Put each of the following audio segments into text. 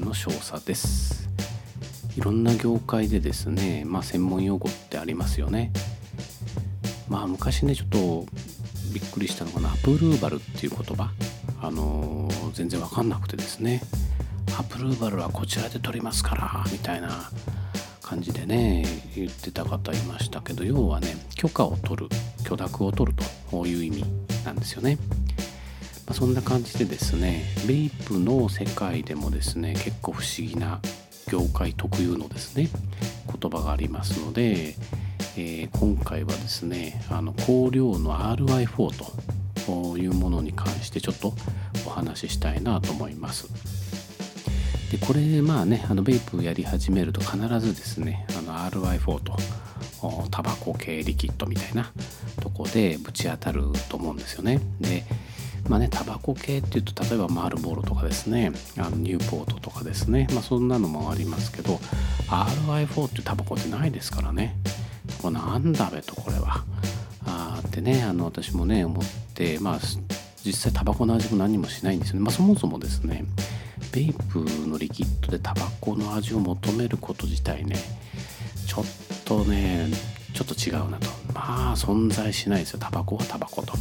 ーの少佐です。いろんな業界でですねまあ専門用語ってありますよね。まあ昔ねちょっとびっくりしたのがなアプルーバルっていう言葉。あのー、全然わかんなくてですね。アプルーバルはこちらで取りますからみたいな感じでね言ってた方いましたけど要はね許可を取る許諾を取るという意味なんですよね。まあ、そんな感じでですねベイプの世界でもですね結構不思議な業界特有のですね言葉がありますので、えー、今回はですねあの香料の RI4 というものに関してちょっとお話ししたいなと思います。でこれまあねあのベイプやり始めると必ずですねあの RI4 とタバコ系リキッドみたいなとこでぶち当たると思うんですよね。でまあねタバコ系っていうと例えばマルボールとかですねあのニューポートとかですねまあそんなのもありますけど RI4 っていうタバコってないですからね。これなんだべとこれは。あってねあの私もね思ってまあ実際タバコの味も何もしないんですよね。まあそもそもですねベイプのリキッドでタバコの味を求めること自体ねちょっとねちょっと違うなと。まあ存在しないですよ。タバコはタバコと。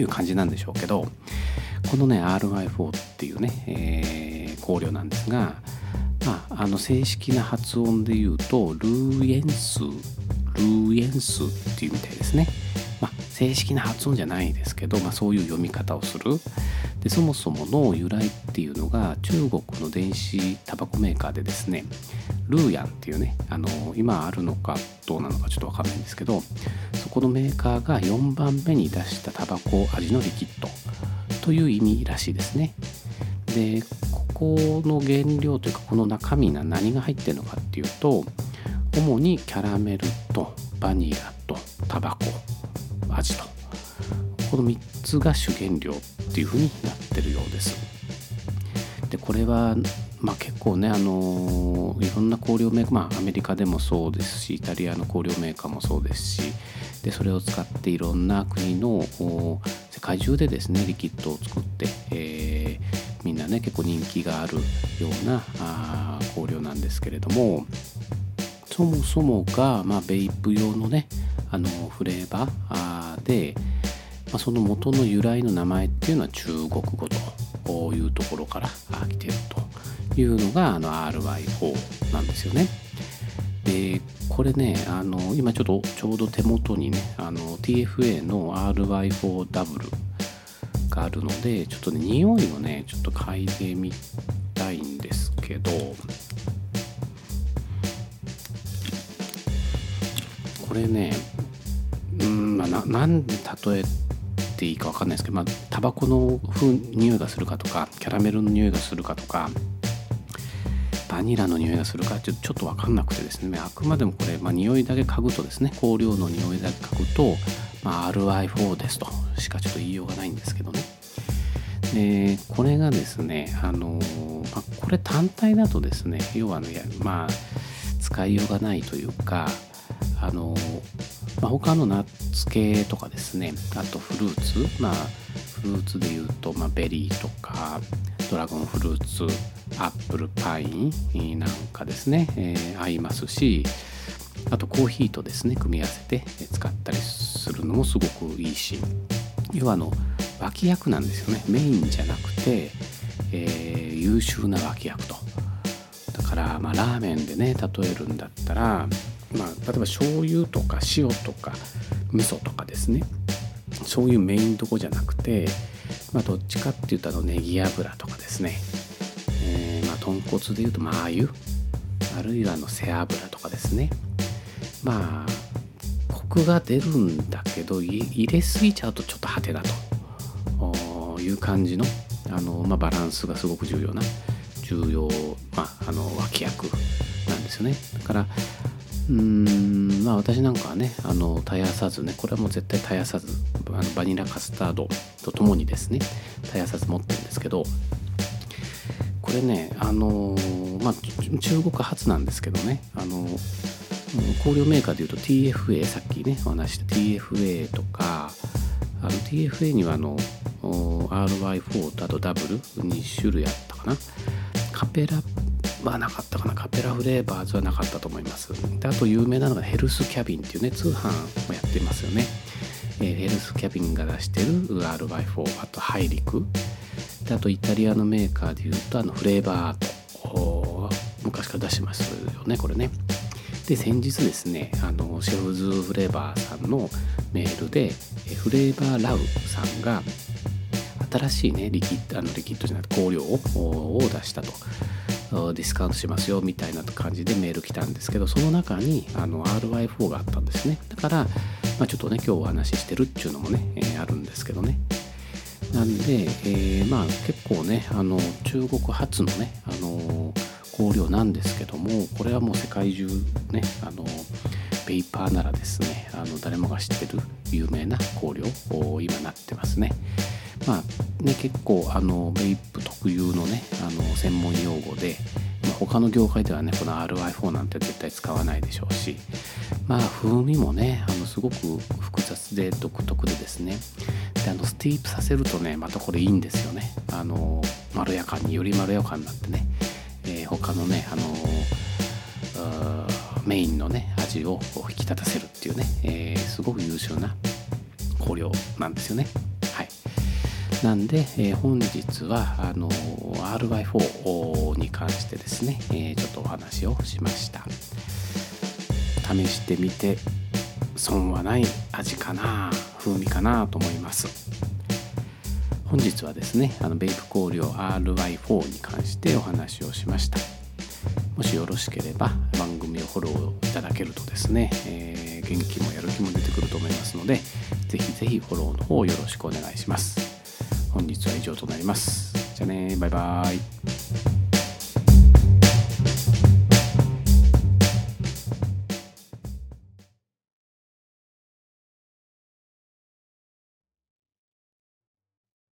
いう感じなんでしょうけどこのね RI4 っていうね、えー、香料なんですが、まあ、あの正式な発音で言うとルーエンスルーエンスっていうみたいですね、まあ、正式な発音じゃないですけど、まあ、そういう読み方をする。でそもそもの由来っていうのが中国の電子タバコメーカーでですねルーヤンっていうねあの今あるのかどうなのかちょっと分かんないんですけどそこのメーカーが4番目に出したタバコ味のリキッドという意味らしいですねでここの原料というかこの中身が何が入ってるのかっていうと主にキャラメルとバニラとタバコ味とこの3つが主原料っていう風になってるようです。でこれは、まあ、結構ねあのいろんな香料メーカー、まあ、アメリカでもそうですしイタリアの香料メーカーもそうですしでそれを使っていろんな国の世界中でですねリキッドを作って、えー、みんなね結構人気があるようなあ香料なんですけれどもそもそもが、まあ、ベイプ用のねあのフレーバーでまあ、その元の由来の名前っていうのは中国語というところから来てると。いうのがあの RY4 なんですよね。でこれねあの今ちょっとちょうど手元にねあの TFA の RY4W があるのでちょっとね匂いをねちょっと嗅いでみたいんですけどこれねうんまあなんで例えていいか分かんないですけど、まあ、タバコの風匂いがするかとかキャラメルの匂いがするかとかバニラの匂いがするかちょちょっと分かんなくてですね。あくまでもこれ、まあ、匂いだけ嗅ぐとですね香料の匂いだけ嗅ぐと、まあ、RI4 ですと。しかちょっと言いようがないんですけどね。でこれがですねあの、まあ、これ単体だとですね要はねまあ使いようがないというかあのまあ、他のナッツ系とかですねあとフルーツ。まあフルーツでいうと、まあ、ベリーとかドラゴンフルーツ。アップルパインなんかですね、えー、合いますしあとコーヒーとですね組み合わせて使ったりするのもすごくいいし要はあの脇役なんですよね。メインじゃなくて、えー、優秀な脇役と。だから、まあ、ラーメンでね例えるんだったらまあ、例えば醤油とか塩とか味噌とかですね。そういうメインとこじゃなくて、まあ、どっちかっていうとあのネギ油とかですね、えー、まあ豚骨でいうとマー油あるいはあの背脂とかですね。まあコクが出るんだけど入れすぎちゃうとちょっと果てだと。いう感じのあの、まあ、バランスがすごく重要な重要、まあ、あの脇役なんですよね。だからうんまあ私なんかはねあの絶やさずねこれはもう絶対絶やさずあのバニラカスタードとともにですね絶やさず持ってるんですけどこれねあのまあ中国発なんですけどね。あの香料メーカーでいうと TFA さっきねお話した TFA とかあの TFA にはあの RY4 とあとダブル2種類あったかな。カペラはなかったかな。カペラフレーバーズはなかったと思います。であと有名なのがヘルスキャビンっていうね通販もやってますよね、えー、ヘルスキャビンが出してる RY4 あとハイリクであとイタリアのメーカーでいうとあのフレーバーと昔から出しますよねこれね。で先日ですねあのシェフズフレーバーさんのメールでフレーバーラウさんが新しいねリキッドあのリキッドじゃなくて香料を出したと。ディスカウントしますよみたいな感じでメール来たんですけどその中にあの RY4 があったんですね。だから、まあ、ちょっとね今日お話ししてるっていうのもね、えー、あるんですけどね。なんで、えー、まあ結構ねあの中国発のねあの香料なんですけどもこれはもう世界中ねあのベイパーならですねあの誰もが知ってる有名な香料を今なってますね。まあね結構あのベイプ特有のねあの専門用語で、まあ、他の業界ではねこの RI4 なんて絶対使わないでしょうしまあ風味もねあのすごく複雑で独特でですねであのスティープさせるとねまたこれいいんですよね。あのまろやかによりまろやかになってね、えー、他のねあのメインのね味を引き立たせるっていうね、えー、すごく優秀な香料なんですよね。はい。なんで、えー、本日はあの RY4 に関してですね、えー、ちょっとお話をしました。試してみて損はない味かな風味かなと思います本日はですねあのベイプ香料 RY4 に関してお話をしましたもしよろしければ番組をフォローいただけるとですね、えー、元気もやる気も出てくると思いますのでぜひぜひフォローの方よろしくお願いします本日は以上となります。じゃあね、バイバーイ。